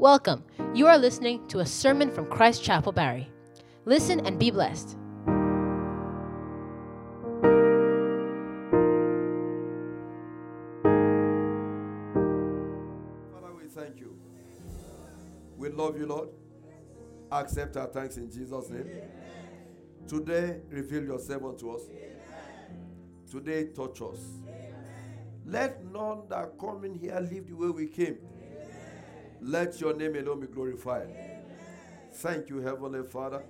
Welcome. You are listening to a sermon from Christ Chapel Barrie. Listen and be blessed. Father, we thank you. We love you, Lord. Accept our thanks in Jesus' name. Today, reveal yourself unto us. Today, touch us. Let none that come in here live the way we came. Let your name alone be glorified. Thank you, Heavenly Father.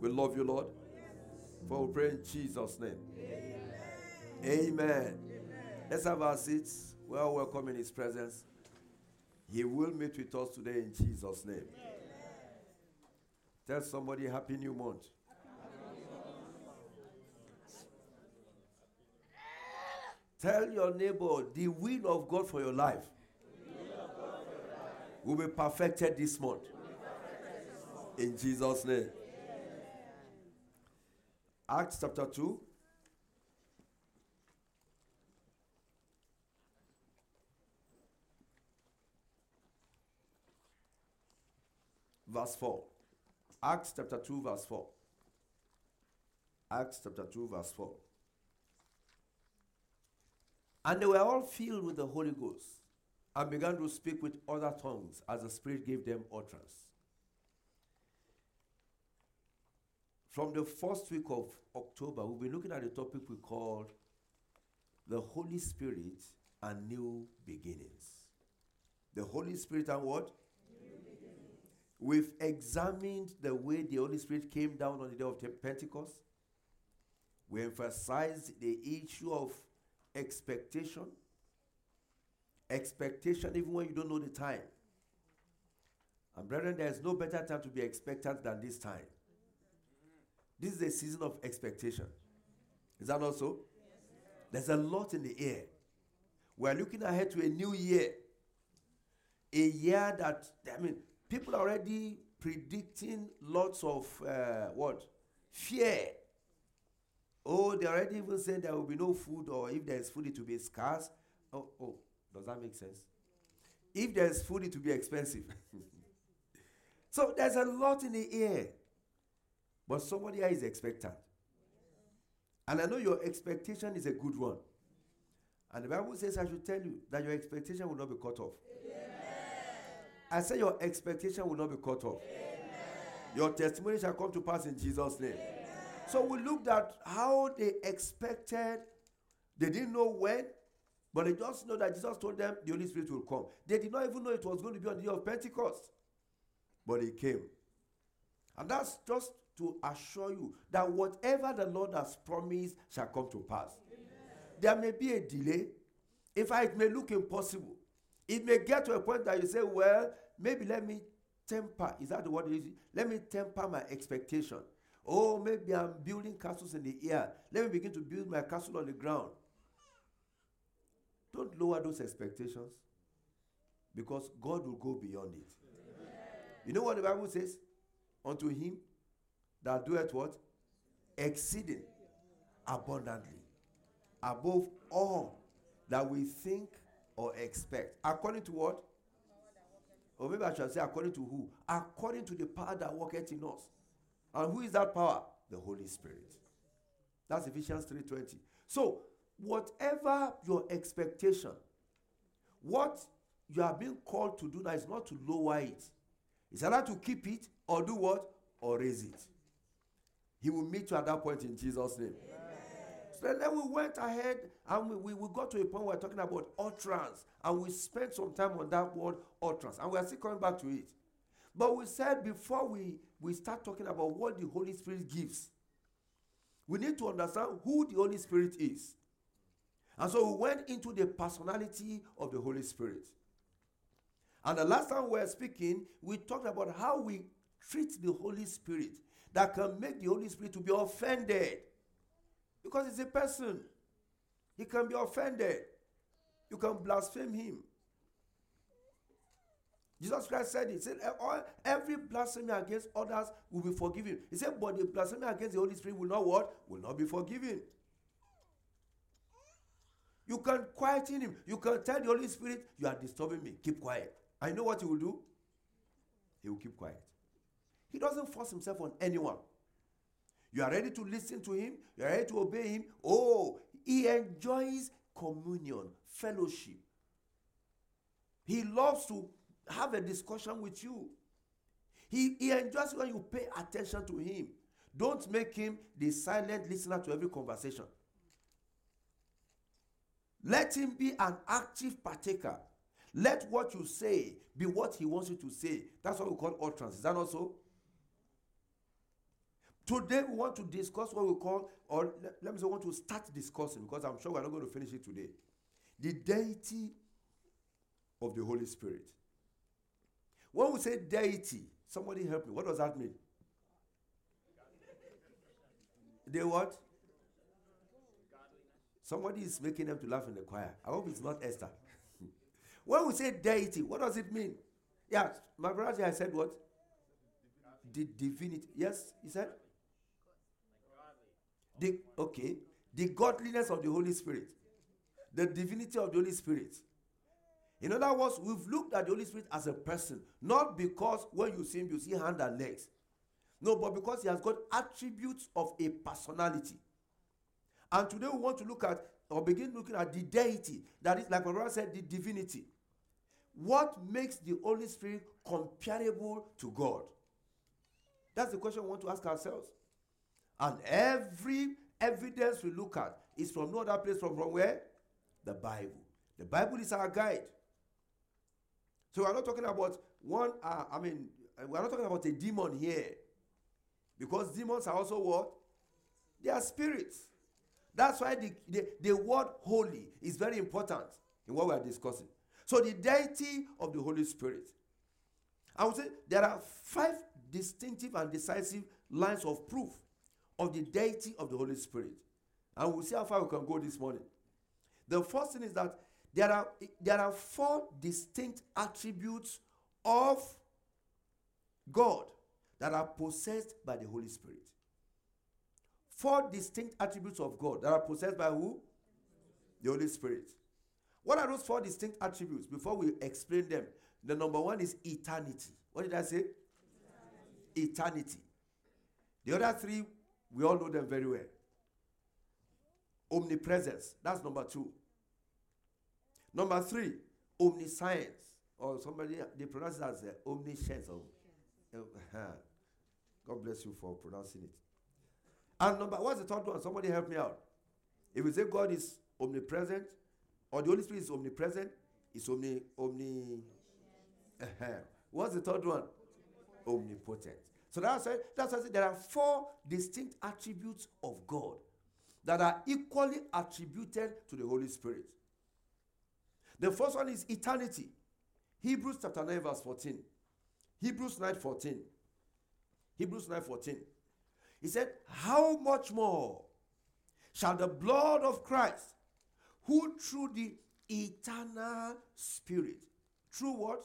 We love you, Lord. For we pray in Jesus' name. Amen. Let's have our seats. We are welcome in His presence. He will meet with us today in Jesus' name. Tell somebody Happy New Month. Tell your neighbor the will of God for your life will be perfected this month. In Jesus' name. Acts chapter 2. Verse 4. Acts chapter 2, verse 4. Acts chapter 2, verse 4. And they were all filled with the Holy Ghost and began to speak with other tongues as the Spirit gave them utterance. From the first week of October, we'll be looking at a topic we called the Holy Spirit and New Beginnings. The Holy Spirit and what? We've examined the way the Holy Spirit came down on the day of Te- Pentecost. We emphasized the issue of expectation. Expectation, even when you don't know the time. And brethren, there is no better time to be expectant than this time. This is a season of expectation. Is that not so? There's a lot in the air. We're looking ahead to a new year. A year that, I mean, people are already predicting lots of uh, what? Fear. Oh, they're already even saying there will be no food, or if there's food, it will be scarce. Oh, oh, does that make sense? If there's food, it will be expensive. so there's a lot in the air. But somebody here is expectant. And I know your expectation is a good one. And the Bible says, I should tell you that your expectation will not be cut off. I say your expectation will not be cut off. Your testimony shall come to pass in Jesus' name. So we looked at how they expected, they didn't know when, but they just know that Jesus told them the Holy Spirit will come. They did not even know it was going to be on the day of Pentecost, but it came. And that's just to assure you that whatever the Lord has promised shall come to pass. There may be a delay. In fact, it may look impossible. It may get to a point that you say, well, maybe let me temper. Is that the word? you? Let me temper my expectation. Oh, maybe I'm building castles in the air. Let me begin to build my castle on the ground. Don't lower those expectations because God will go beyond it. You know what the Bible says? Unto him that doeth what? Exceeding abundantly above all that we think or expect. According to what? Or maybe I should say, according to who? According to the power that worketh in us. And who is that power? The Holy Spirit. That's Ephesians 3:20. So, whatever your expectation, what you are being called to do now is not to lower it. It's either to keep it or do what? Or raise it. He will meet you at that point in Jesus' name. So then we went ahead and we, we, we got to a point where we're talking about utterance. And we spent some time on that word utterance. And we're still coming back to it. But we said before we, we start talking about what the Holy Spirit gives, we need to understand who the Holy Spirit is. And so we went into the personality of the Holy Spirit. And the last time we were speaking, we talked about how we treat the Holy Spirit that can make the Holy Spirit to be offended. Because it's a person. He can be offended. You can blaspheme him. Jesus Christ said it. He said, "All- every blasphemy against others will be forgiven. He said, but the blasphemy against the Holy Spirit will not what? Will not be forgiven. You can quieten him. You can tell the Holy Spirit, you are disturbing me. Keep quiet. I know what he will do. he will keep quiet. He doesn't force himself on anyone. You are ready to listen to him, you are ready to obey him. Oh, he enjoys communion, fellowship. He loves to have a discussion with you. He, he enjoys when you pay attention to him. Don't make him the silent listener to every conversation. Let him be an active partaker. Let what you say be what he wants you to say. That's what we call utterance. Is that not so? Today we want to discuss what we call, or let, let me say, we want to start discussing because I'm sure we're not going to finish it today. The deity of the Holy Spirit. When we say deity, somebody help me. What does that mean? They what? Somebody is making them to laugh in the choir. I hope it's not Esther. when we say deity, what does it mean? Yeah, my brother I said what? The divinity. Yes, he said? The okay. The godliness of the Holy Spirit. The divinity of the Holy Spirit. In other words, we've looked at the Holy Spirit as a person, not because when you see him, you see hand and legs. No, but because he has got attributes of a personality. And today we want to look at or begin looking at the deity. That is, like my said, the divinity. What makes the Holy Spirit comparable to God? That's the question we want to ask ourselves. And every evidence we look at is from no other place from, from where? The Bible. The Bible is our guide. So we're not talking about one, uh, I mean, we're not talking about a demon here. Because demons are also what? They are spirits. That's why the, the, the word holy is very important in what we are discussing. So, the deity of the Holy Spirit. I would say there are five distinctive and decisive lines of proof of the deity of the Holy Spirit. And we'll see how far we can go this morning. The first thing is that there are, there are four distinct attributes of God that are possessed by the Holy Spirit. Four distinct attributes of God that are possessed by who? The Holy Spirit. What are those four distinct attributes? Before we explain them, the number one is eternity. What did I say? Eternity. eternity. The other three, we all know them very well. Omnipresence. That's number two. Number three, omniscience. Or somebody, they pronounce it as uh, omniscience. Or, uh, God bless you for pronouncing it. And number, what's the third one? Somebody help me out. If we say God is omnipresent, or the Holy Spirit is omnipresent, it's omni, omni. Uh-huh. What's the third one? Omnipotent. So that's why, that's why there are four distinct attributes of God that are equally attributed to the Holy Spirit. The first one is eternity. Hebrews chapter 9, verse 14. Hebrews 9 14. Hebrews 9 14. He said, How much more shall the blood of Christ, who through the eternal Spirit, through what?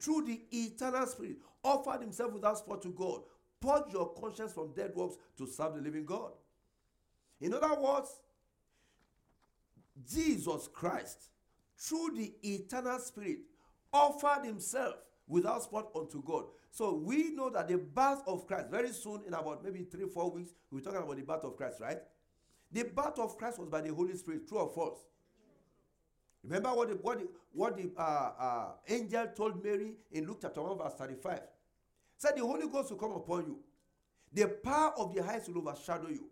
Through the eternal Spirit, offered himself without spot to God, purge your conscience from dead works to serve the living God. In other words, Jesus Christ, through the eternal Spirit, offered himself without spot unto God. So we know that the birth of Christ, very soon, in about maybe three, four weeks, we're talking about the birth of Christ, right? The birth of Christ was by the Holy Spirit, true or false? Remember what the, what the, what the uh, uh, angel told Mary in Luke chapter 1, verse 35? Said the Holy Ghost will come upon you. The power of the heights will overshadow you.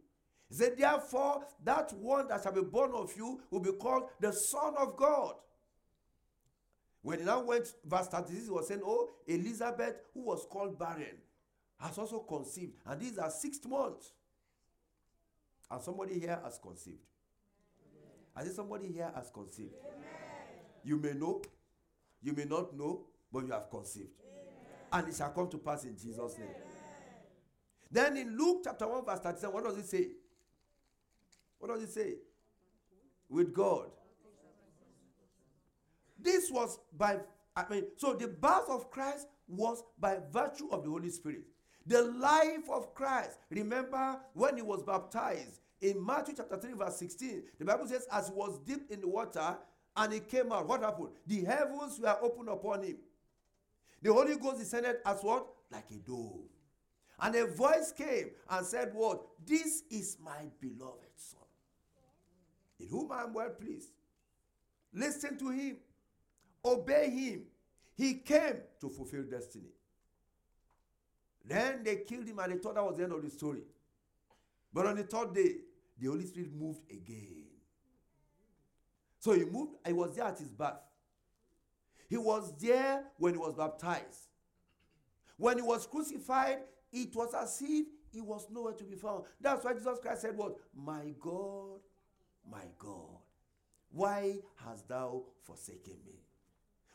He said, Therefore, that one that shall be born of you will be called the Son of God. When he now went, verse 36 was saying, Oh, Elizabeth, who was called barren, has also conceived. And these are sixth months. And somebody here has conceived. I think somebody here has conceived. Amen. You may know, you may not know, but you have conceived. Amen. And it shall come to pass in Jesus' name. Then in Luke chapter 1, verse 37, what does it say? What does it say? With God. This was by, I mean, so the birth of Christ was by virtue of the Holy Spirit. The life of Christ, remember when he was baptized in Matthew chapter 3, verse 16, the Bible says, as he was dipped in the water and he came out, what happened? The heavens were opened upon him. The Holy Ghost descended as what? Like a dove. And a voice came and said, What? This is my beloved Son, in whom I am well pleased. Listen to him, obey him. He came to fulfill destiny. Then they killed him and they thought that was the end of the story. But on the third day, the Holy Spirit moved again. So he moved, he was there at his birth. He was there when he was baptized. When he was crucified, it was as if he was nowhere to be found. That's why Jesus Christ said, What? My God, my God, why hast thou forsaken me?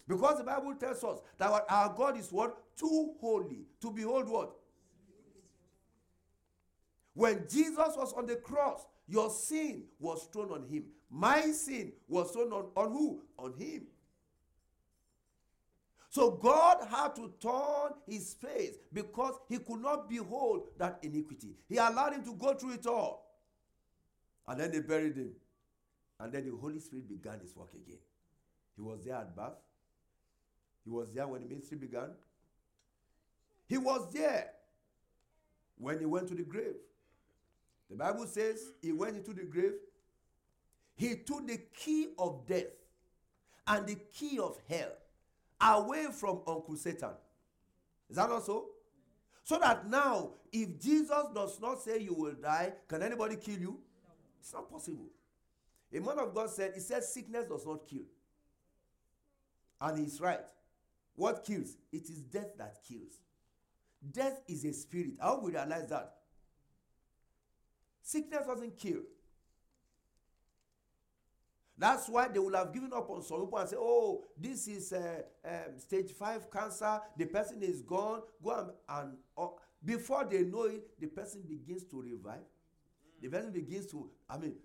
Because the Bible tells us that our God is what? Too holy to behold what? When Jesus was on the cross, your sin was thrown on him. My sin was thrown on, on who? On him. So God had to turn his face because he could not behold that iniquity. He allowed him to go through it all. And then they buried him. And then the Holy Spirit began his work again. He was there at birth. He was there when the ministry began. He was there when he went to the grave. The Bible says he went into the grave. He took the key of death and the key of hell away from Uncle Satan. Is that not so? So that now, if Jesus does not say you will die, can anybody kill you? It's not possible. A man of God said, He said, sickness does not kill. And he's right. What kills? It is death that kills. Death is a spirit. How we realize that? Sickness doesn't kill. That's why they will have given up on some people and say, oh, this is uh, um, stage five cancer. The person is gone. Go and, and uh, before they know it, the person begins to revive. The person begins to, I mean,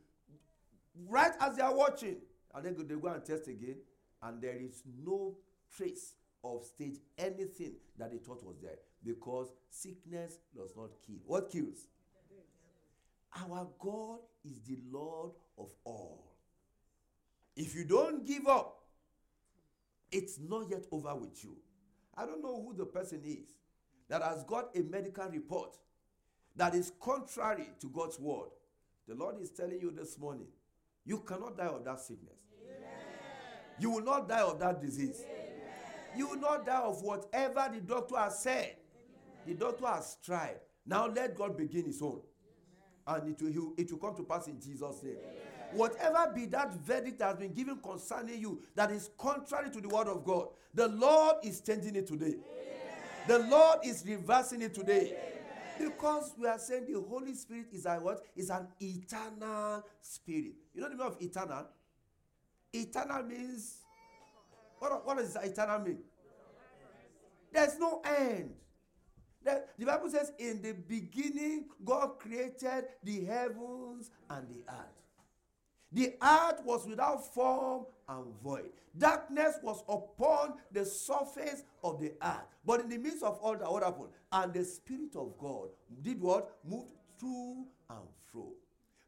right as they are watching, and then they go and test again, and there is no trace of stage anything that they thought was there because sickness does not kill. What kills? Our God is the Lord of all. If you don't give up, it's not yet over with you. I don't know who the person is that has got a medical report that is contrary to God's word. The Lord is telling you this morning, you cannot die of that sickness. Amen. You will not die of that disease. Amen. You will not die of whatever the doctor has said. The doctor has tried. Now let God begin his own. And it will, it will come to pass in Jesus' name. Whatever be that verdict that has been given concerning you that is contrary to the word of God, the Lord is changing it today. The Lord is reversing it today. Because we are saying the Holy Spirit is a what? Is an eternal spirit. You know the meaning of eternal? Eternal means what, what does eternal mean? There's no end. The, the Bible says, In the beginning, God created the heavens and the earth. The earth was without form and void. Darkness was upon the surface of the earth. But in the midst of all that, what happened? And the Spirit of God did what? Moved through and fro.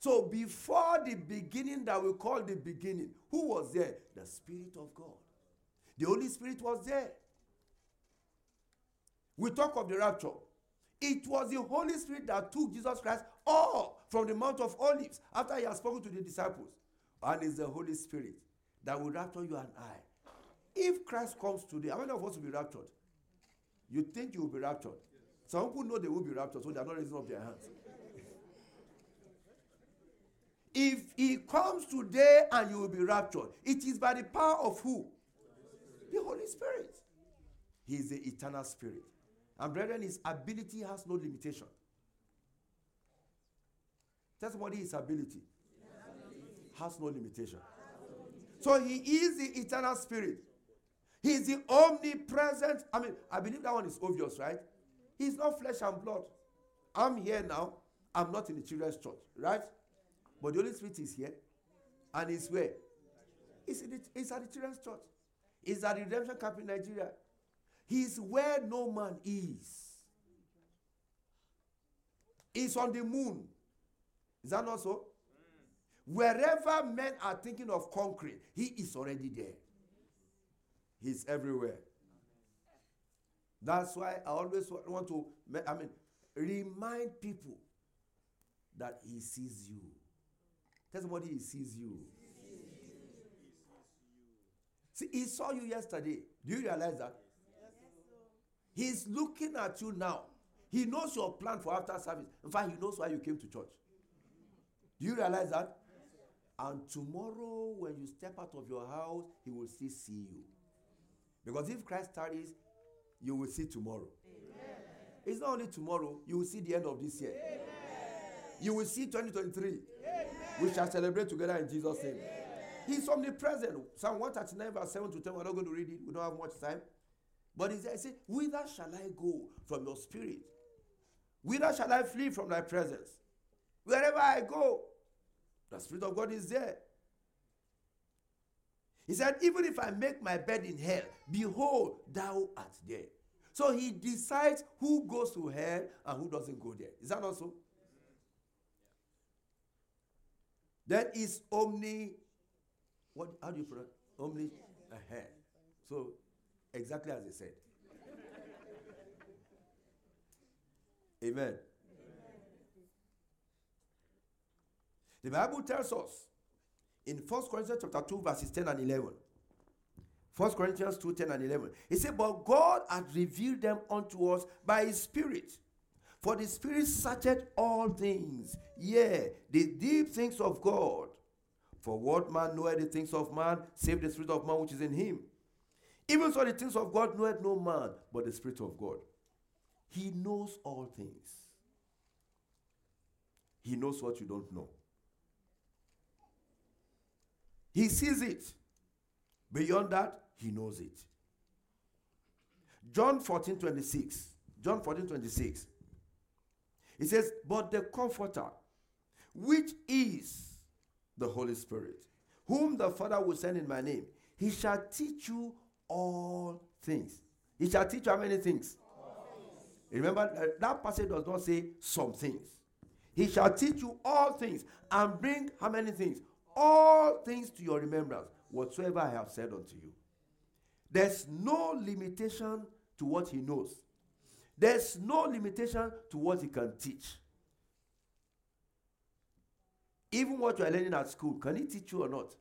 So before the beginning that we call the beginning, who was there? The Spirit of God. The Holy Spirit was there. We talk of the rapture. It was the Holy Spirit that took Jesus Christ all from the Mount of Olives after he had spoken to the disciples. And it's the Holy Spirit that will rapture you and I. If Christ comes today, how many of us will be raptured? You think you will be raptured? Some people know they will be raptured, so they are not raising up their hands. if he comes today and you will be raptured, it is by the power of who? The Holy Spirit. He is the eternal spirit. And brethren, his ability has no limitation. Tell somebody his ability has no limitation. So he is the eternal spirit. He is the omnipresent. I mean, I believe that one is obvious, right? He's not flesh and blood. I'm here now. I'm not in the children's church, right? But the Holy Spirit is here. And he's where? He's, the, he's at the children's church. At the redemption camp in Nigeria. He's where no man is. He's on the moon. Is that not so? Wherever men are thinking of concrete, he is already there. He's everywhere. That's why I always want to, I mean, remind people that He sees you. Tell somebody He sees you. See, He saw you yesterday. Do you realize that? He's looking at you now. He knows your plan for after service. In fact, He knows why you came to church. Do you realize that? Yes. And tomorrow, when you step out of your house, He will still see you. Because if Christ tarries, you will see tomorrow. Amen. It's not only tomorrow, you will see the end of this year. Amen. You will see 2023. Amen. We shall celebrate together in Jesus' name. He's omnipresent. Psalm 139, verse 7 to 10. We're not going to read it, we don't have much time. But he said, Whither shall I go from your spirit? Whither shall I flee from thy presence? Wherever I go, the Spirit of God is there. He said, Even if I make my bed in hell, behold, thou art there. So he decides who goes to hell and who doesn't go there. Is that not so? That is omni. What? How do you pronounce omni? Uh-huh. So exactly as he said. Amen. Amen. The Bible tells us in 1 Corinthians chapter 2, verses 10 and 11. 1 Corinthians 2, 10 and 11. He said, But God had revealed them unto us by his Spirit. For the Spirit searcheth all things, yea, the deep things of God. For what man knoweth the things of man, save the Spirit of man which is in him? Even so, the things of God knoweth no man, but the Spirit of God. He knows all things. He knows what you don't know. He sees it. Beyond that, he knows it. John 14 26. John 14 26. He says, But the Comforter, which is the Holy Spirit, whom the Father will send in my name, he shall teach you all things. He shall teach you how many things? Remember, uh, that passage does not say some things. He shall teach you all things and bring how many things? all things to your remembrance, whatsoever I have said unto you. There's no limitation to what he knows. There's no limitation to what he can teach. Even what you are learning at school, can he teach you or not?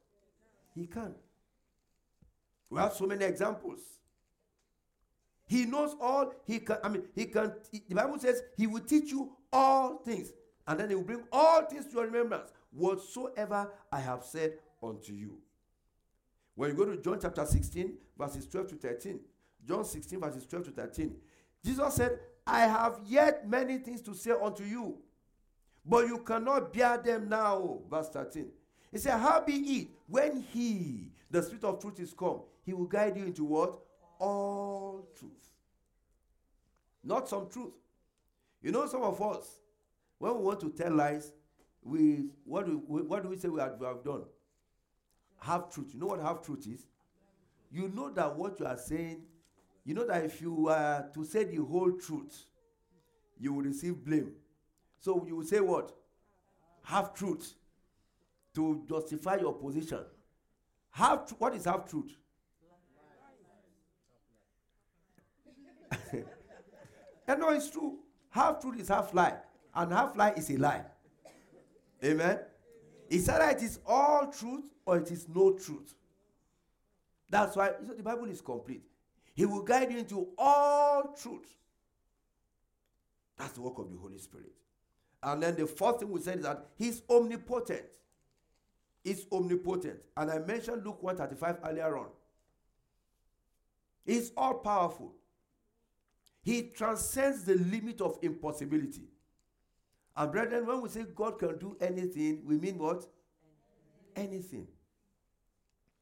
He can. We have so many examples. He knows all. He can. I mean, he can. the Bible says he will teach you all things, and then he will bring all things to your remembrance whatsoever I have said unto you. When you go to John chapter 16, verses 12 to 13, John 16, verses 12 to 13, Jesus said, I have yet many things to say unto you, but you cannot bear them now. Verse 13. He said, How be it when he, the Spirit of truth, is come, he will guide you into what? All truth. Not some truth. You know, some of us, when we want to tell lies, we what do we, what do we say we have, we have done? Half truth. You know what half truth is? You know that what you are saying, you know that if you were to say the whole truth, you will receive blame. So you will say what? Half truth to justify your position. Half tr- what is half truth? and eh, no, it's true. Half truth is half lie, and half lie is a lie. Amen. It's either it is all truth or it is no truth. That's why so the Bible is complete. He will guide you into all truth. That's the work of the Holy Spirit. And then the fourth thing we said is that He's omnipotent. He's omnipotent. And I mentioned Luke 135 earlier on. He's all powerful. He transcends the limit of impossibility. And brethren, when we say God can do anything, we mean what? Anything.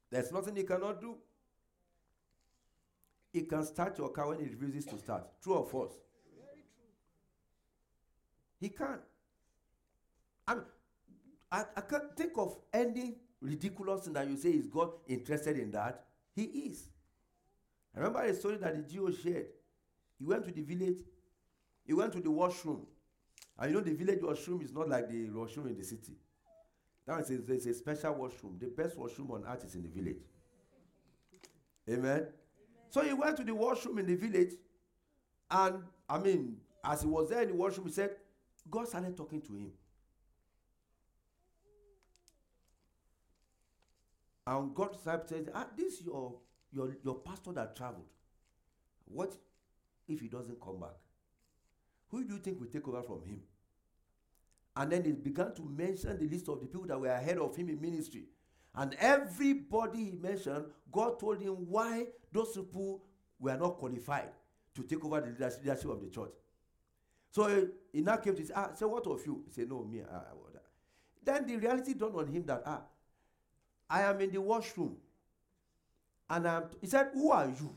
There's nothing he cannot do. He can start your car when it refuses to start. True or false? He can. I, I, can't think of any ridiculous thing that you say is God interested in that. He is. I remember a story that the GO shared. He went to the village, he went to the washroom, and you know, the village washroom is not like the washroom in the city. That is, there's a special washroom. The best washroom on earth is in the village. Amen. Amen. So he went to the washroom in the village, And I mean, as he was there in the washroom, he said, God started talking to him. And God said, ah, This is your, your, your pastor that traveled. What if he doesn't come back? Who do you think will take over from him? And then he began to mention the list of the people that were ahead of him in ministry. And everybody he mentioned, God told him why those people were not qualified to take over the leadership of the church. So uh, in that case, he said, ah, so what of you? He said, no, me. I, I, then the reality dawned on him that, ah, I am in the washroom. And I'm t- he said, who are you?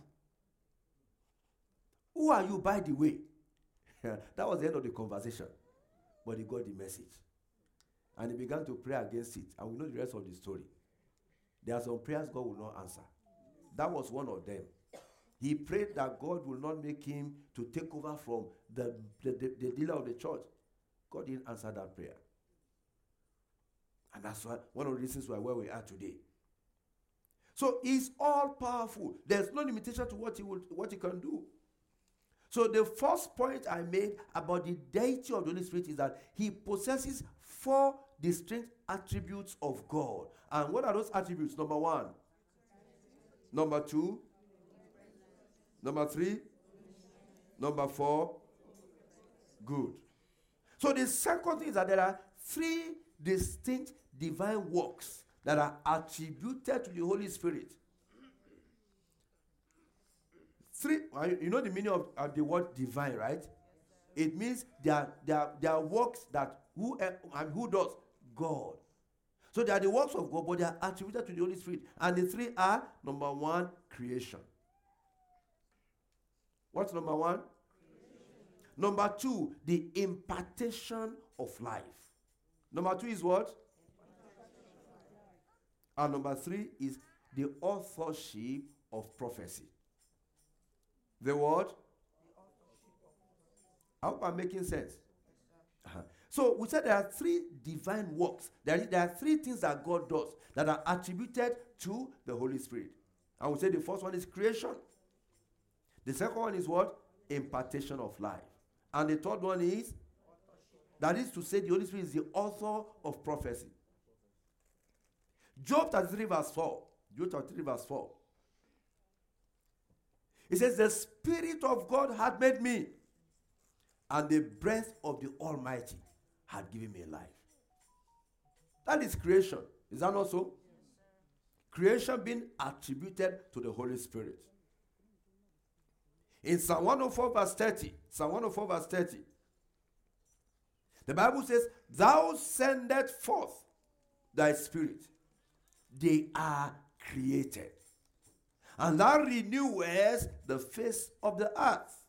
Who are you, by the way? that was the end of the conversation. But he got the message. And he began to pray against it. And we know the rest of the story. There are some prayers God will not answer. That was one of them. He prayed that God will not make him to take over from the, the, the, the dealer of the church. God didn't answer that prayer. And that's why, one of the reasons why where we are today. So he's all powerful. There's no limitation to what he will, what he can do. So the first point I made about the deity of the Holy Spirit is that he possesses four distinct attributes of God. And what are those attributes? Number one. Number two. Number three. Number four. Good. So the second thing is that there are three distinct divine works that are attributed to the Holy Spirit. Three, you know the meaning of, of the word divine, right? It means there are, there are, there are works that who eh, and who does God. So they are the works of God, but they are attributed to the Holy Spirit. And the three are number one, creation. What's number one? Number two, the impartation of life. Number two is what? And number three is the authorship of prophecy. The word? I hope I'm making sense. Uh-huh. So we said there are three divine works. There, there are three things that God does that are attributed to the Holy Spirit. And we say the first one is creation. The second one is what? Impartation of life. And the third one is that is to say the Holy Spirit is the author of prophecy. Job 33 verse 4. Job 33 verse 4. He says, The Spirit of God had made me, and the breath of the Almighty had given me life. That is creation. Is that not so? Creation being attributed to the Holy Spirit. In Psalm 104, verse 30, Psalm 104, verse 30, the Bible says, Thou sendest forth thy spirit, they are created. And thou renewest the face of the earth.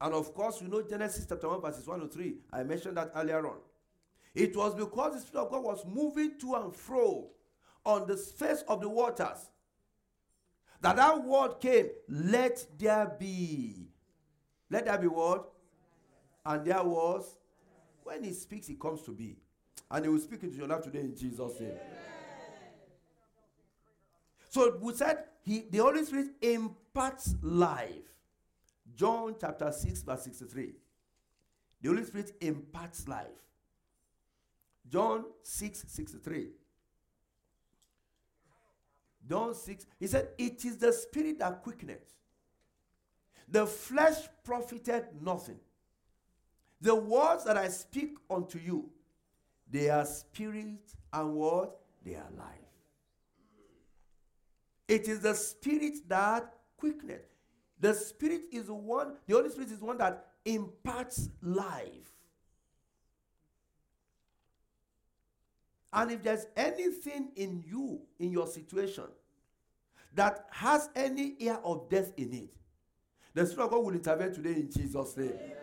And of course, you know Genesis chapter 1, verses 1 to 3. I mentioned that earlier on. It was because the Spirit of God was moving to and fro on the face of the waters that that word came, let there be. Let there be what? And there was. When he speaks, it comes to be. And he will speak into your life today in Jesus' name. So we said he, the Holy Spirit imparts life. John chapter 6, verse 63. The Holy Spirit imparts life. John 6, 63. John 6, he said, It is the spirit that quickeneth. The flesh profited nothing. The words that I speak unto you, they are spirit and what? They are life. It is the spirit that quickeneth. The spirit is one, the Holy Spirit is one that imparts life. And if there's anything in you, in your situation, that has any air of death in it, the Spirit of God will intervene today in Jesus' name. Amen.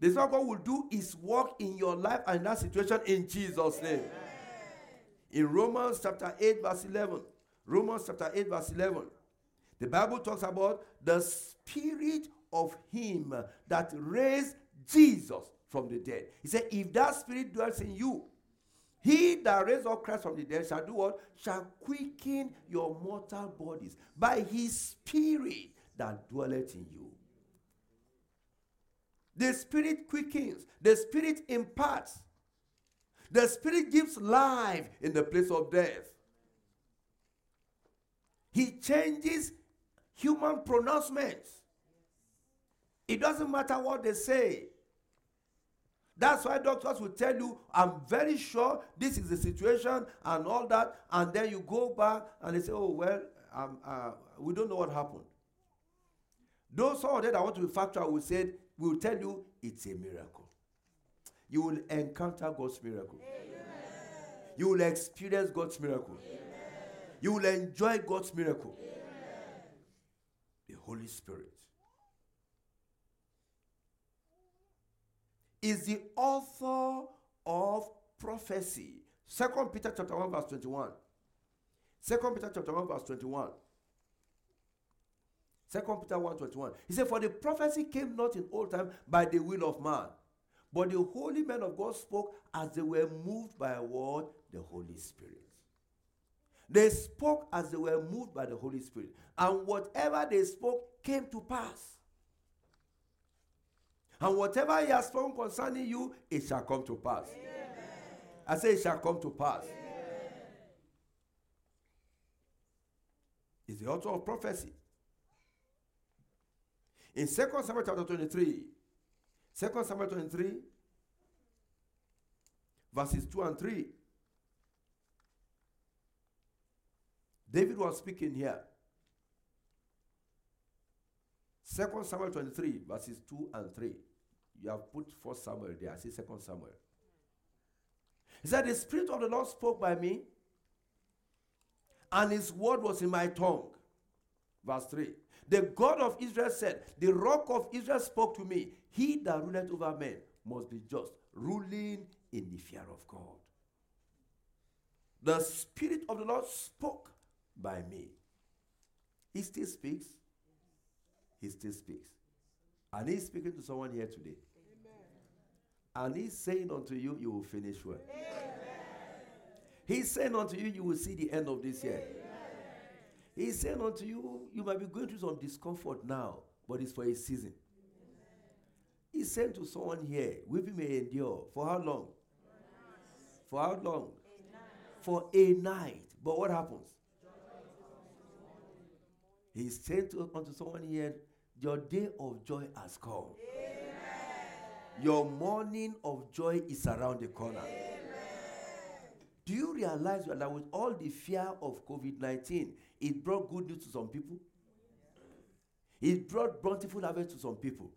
The Spirit of God will do His work in your life and that situation in Jesus' name. Amen. In Romans chapter 8, verse 11, Romans chapter 8, verse 11, the Bible talks about the Spirit of Him that raised Jesus from the dead. He said, If that Spirit dwells in you, he that raised up Christ from the dead shall do what? Shall quicken your mortal bodies by his spirit that dwelleth in you. The Spirit quickens, the Spirit imparts, the Spirit gives life in the place of death. He changes human pronouncements. It doesn't matter what they say. That's why doctors will tell you, I'm very sure this is the situation and all that. And then you go back and they say, oh, well, um, uh, we don't know what happened. Those of that want to be factual will say, we will tell you it's a miracle. You will encounter God's miracle. Amen. You will experience God's miracle. Amen. You will enjoy God's miracle. Amen. The Holy Spirit is the author of prophecy. Second Peter chapter 1, verse 21. Second Peter chapter 1, verse 21. Second Peter 1 21. He said, For the prophecy came not in old time by the will of man, but the holy men of God spoke as they were moved by a word, the Holy Spirit. They spoke as they were moved by the Holy Spirit. And whatever they spoke came to pass. And whatever he has spoken concerning you, it shall come to pass. Amen. I say it shall come to pass. Amen. It's the author of prophecy. In 2 Samuel chapter 23, 2 Samuel 23, verses 2 and 3. David was speaking here. 2 Samuel 23, verses 2 and 3. You have put First Samuel there. I see Second Samuel. He said, The Spirit of the Lord spoke by me, and his word was in my tongue. Verse 3. The God of Israel said, The rock of Israel spoke to me. He that ruleth over men must be just, ruling in the fear of God. The Spirit of the Lord spoke by me. He still speaks. He still speaks. And he's speaking to someone here today. And he's saying unto you, you will finish well. Amen. He's saying unto you, you will see the end of this year. Amen. He's saying unto you, you might be going through some discomfort now, but it's for a season. Amen. He's saying to someone here, weeping may endure. For how long? For how long? A for a night. But what happens? He's said to, unto someone here, your day of joy has come. Your morning of joy is around the corner. Amen. Do you realize that with all the fear of COVID 19, it brought good news to some people? It brought bountiful harvest to some people.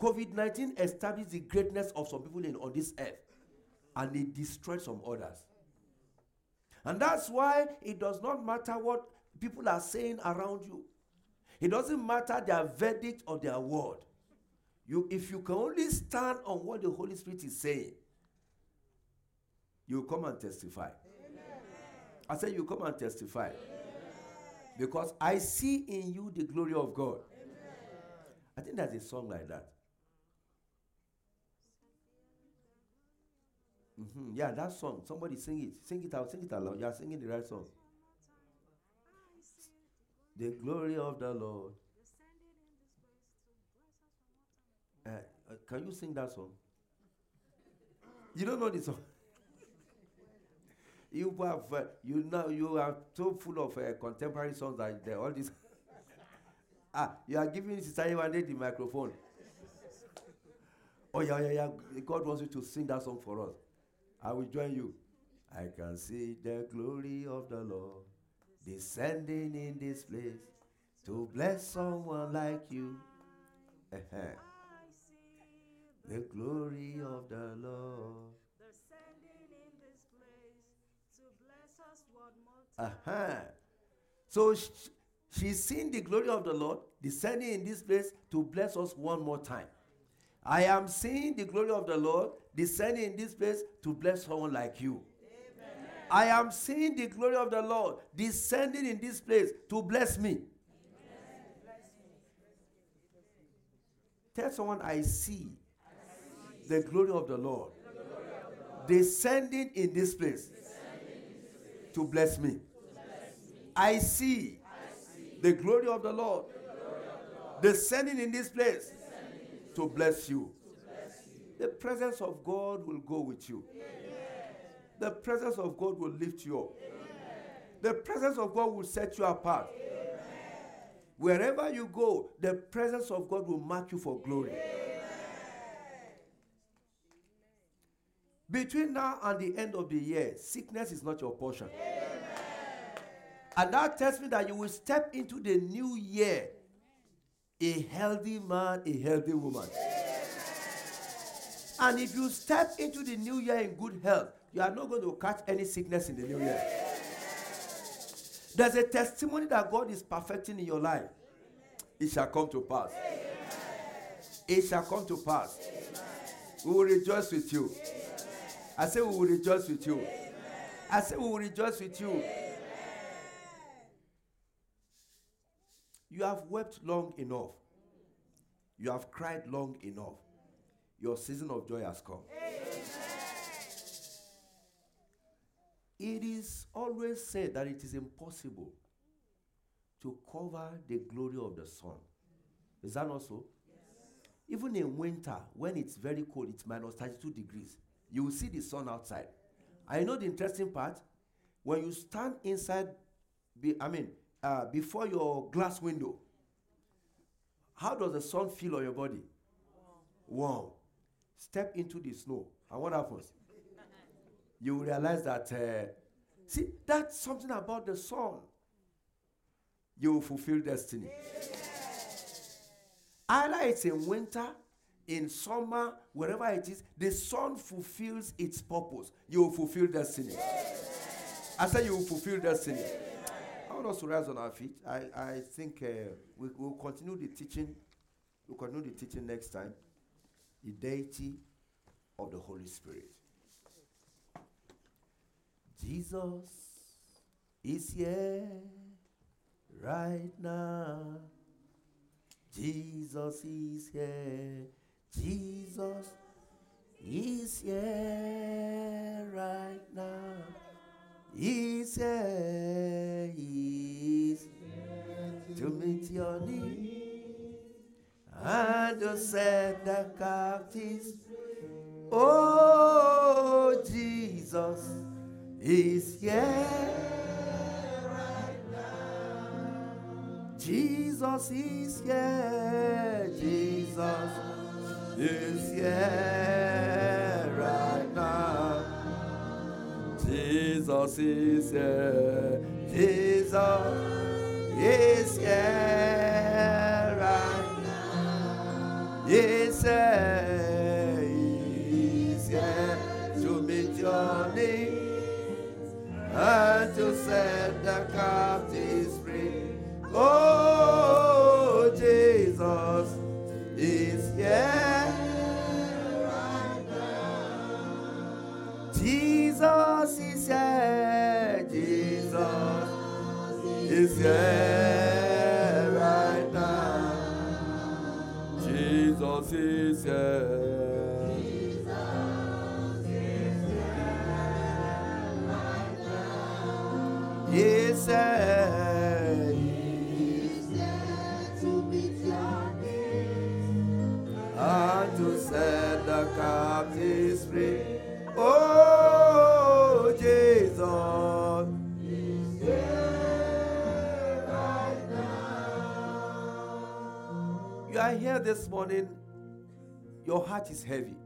COVID 19 established the greatness of some people in, on this earth and it destroyed some others. And that's why it does not matter what people are saying around you, it doesn't matter their verdict or their word. You, if you can only stand on what the Holy Spirit is saying, you come and testify. Amen. I say you come and testify. Amen. Because I see in you the glory of God. Amen. I think there's a song like that. Mm-hmm. Yeah, that song. Somebody sing it. Sing it out. Sing it aloud. You are singing the right song. The glory of the Lord Uh, uh, can you sing that song? You don't know this song. you have uh, you know you are so full of uh, contemporary songs that like all these. ah, you are giving Sister Iwane the microphone. Oh yeah, yeah, yeah. God wants you to sing that song for us. I will join you. I can see the glory of the Lord descending in this place to bless someone like you. The glory of the Lord. Uh-huh. So sh- she's seen the glory of the Lord descending in this place to bless us one more time. I am seeing the glory of the Lord descending in this place to bless someone like you. I am seeing the glory of the Lord descending in this place to bless me. Tell someone, I see the glory of the Lord descending in this place to bless me. I see the glory of the Lord descending in this place to bless you. The presence of God will go with you. The presence of God will lift you up. The presence of God will set you apart. Wherever you go, the presence of God will mark you for glory. Between now and the end of the year, sickness is not your portion. And that tells me that you will step into the new year a healthy man, a healthy woman. And if you step into the new year in good health, you are not going to catch any sickness in the new year. There's a testimony that God is perfecting in your life. It shall come to pass. It shall come to pass. We will rejoice with you. I say we will rejoice with you. I say we will rejoice with you. You have wept long enough. You have cried long enough. Your season of joy has come. It is always said that it is impossible to cover the glory of the sun. Is that not so? Yes. Even in winter, when it's very cold, it's minus 32 degrees, you will see the sun outside. I know the interesting part. When you stand inside, be, I mean, uh, before your glass window, how does the sun feel on your body? Warm. Warm. Step into the snow, and what happens? You will realize that, uh, see, that's something about the sun. You will fulfill destiny. Either it's in winter, in summer, wherever it is, the sun fulfills its purpose. You will fulfill destiny. I said you will fulfill destiny. I want us to rise on our feet. I, I think uh, we will continue the teaching. We'll continue the teaching next time. The deity of the Holy Spirit. Jesus is here right now. Jesus is here. Jesus is here right now. He's here. He's here to meet your need and to set the captives. Oh, Jesus is here. Jesus is here. Jesus is here right now. Jesus is here. Jesus is here right now. He's here. And to set the captives free. Oh, Jesus is here. Jesus is here. Jesus is here Here. and to set the captives free. Oh, Jesus. You are here this morning, your heart is heavy.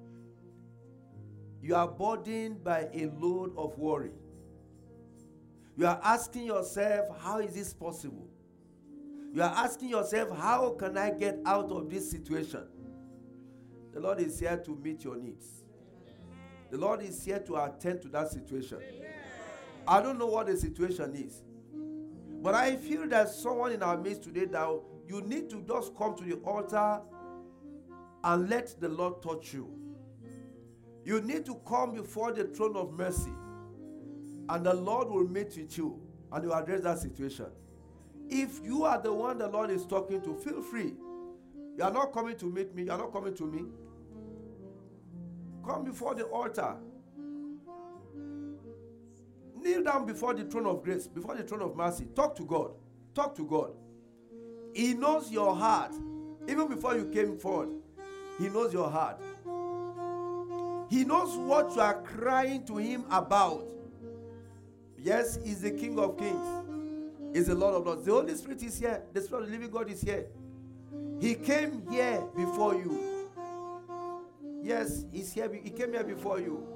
You are burdened by a load of worry. You are asking yourself, how is this possible? You are asking yourself, how can I get out of this situation? The Lord is here to meet your needs. The Lord is here to attend to that situation. I don't know what the situation is. But I feel that someone in our midst today that you need to just come to the altar and let the Lord touch you. You need to come before the throne of mercy and the Lord will meet with you and you address that situation. If you are the one the Lord is talking to, feel free. You are not coming to meet me, you are not coming to me. Come before the altar. Kneel down before the throne of grace, before the throne of mercy. Talk to God. Talk to God. He knows your heart even before you came forward. He knows your heart. He knows what you are crying to Him about. Yes, He's the King of Kings. He's the Lord of Lords. The Holy Spirit is here. The Spirit of the living God is here. He came here before you. Yes, He's here. He came here before you.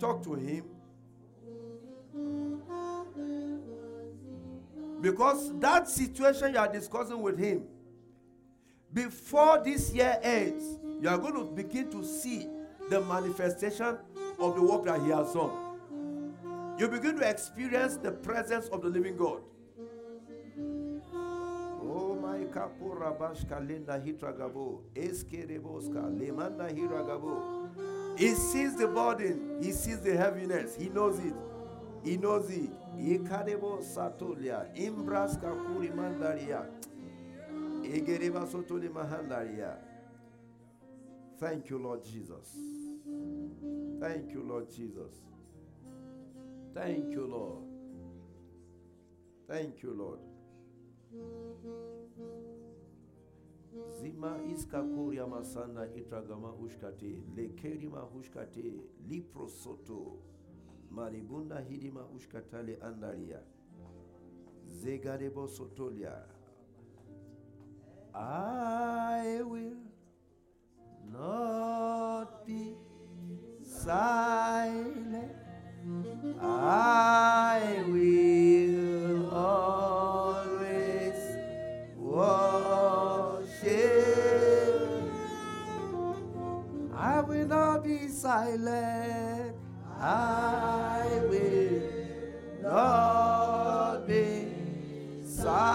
Talk to Him. Because that situation you are discussing with Him, before this year ends, you are going to begin to see the manifestation of the work that He has done. You begin to experience the presence of the living God. Oh my kapura bashka linda hitragabo eskereboska lemanda hiragabo. He sees the burden, he sees the heaviness, he knows it. He knows it. Ikarebo satolia imbraska kuri mandaria. Egereba sotoli mahandaria. Thank you, Lord Jesus. Thank you, Lord Jesus. Thank you, Lord. Thank you, Lord. Zima iska kuria masanda itragama ushkate lekerima ushkate liprosoto maribunda hidima ushkatale andaria zegarebo sotolia I will not be silent. I will always. I will not be silent. I will not be silent.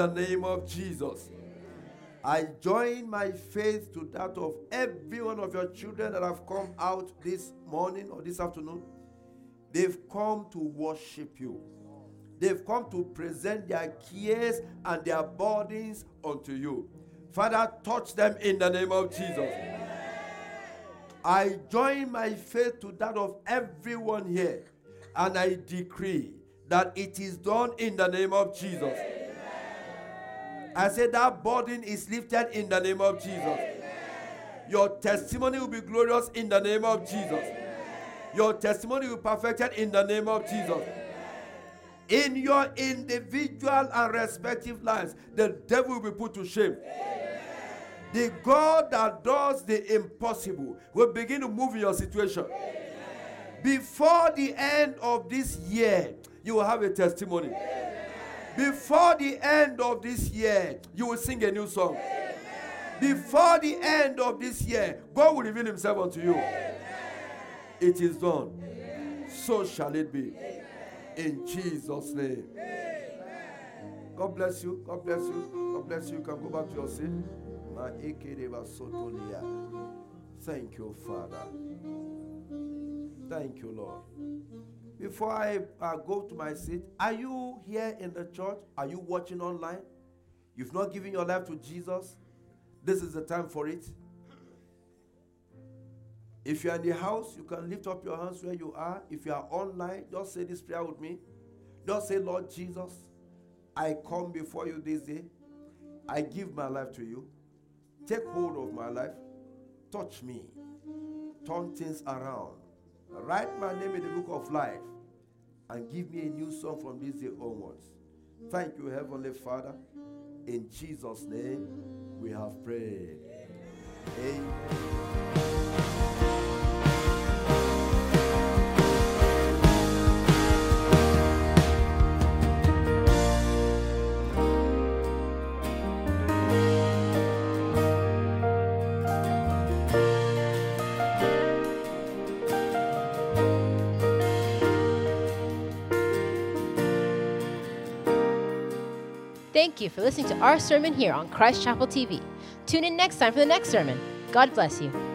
The name of Jesus, I join my faith to that of every one of your children that have come out this morning or this afternoon. They've come to worship you. They've come to present their cares and their burdens unto you. Father, touch them in the name of Jesus. I join my faith to that of everyone here, and I decree that it is done in the name of Jesus. I said that burden is lifted in the name of Jesus. Your testimony will be glorious in the name of Jesus. Your testimony will be perfected in the name of Jesus. In your individual and respective lives, the devil will be put to shame. The God that does the impossible will begin to move in your situation. Before the end of this year, you will have a testimony. Before the end of this year, you will sing a new song. Before the end of this year, God will reveal Himself unto you. It is done. So shall it be. In Jesus' name. God bless you. God bless you. God bless you. You can go back to your seat. Thank you, Father. Thank you, Lord. Before I uh, go to my seat, are you here in the church? Are you watching online? You've not given your life to Jesus? This is the time for it. If you are in the house, you can lift up your hands where you are. If you are online, just say this prayer with me. Just say, Lord Jesus, I come before you this day. I give my life to you. Take hold of my life. Touch me. Turn things around. Write my name in the book of life and give me a new song from this day onwards. Thank you, Heavenly Father. In Jesus' name, we have prayed. Amen. Thank you for listening to our sermon here on Christ Chapel TV. Tune in next time for the next sermon. God bless you.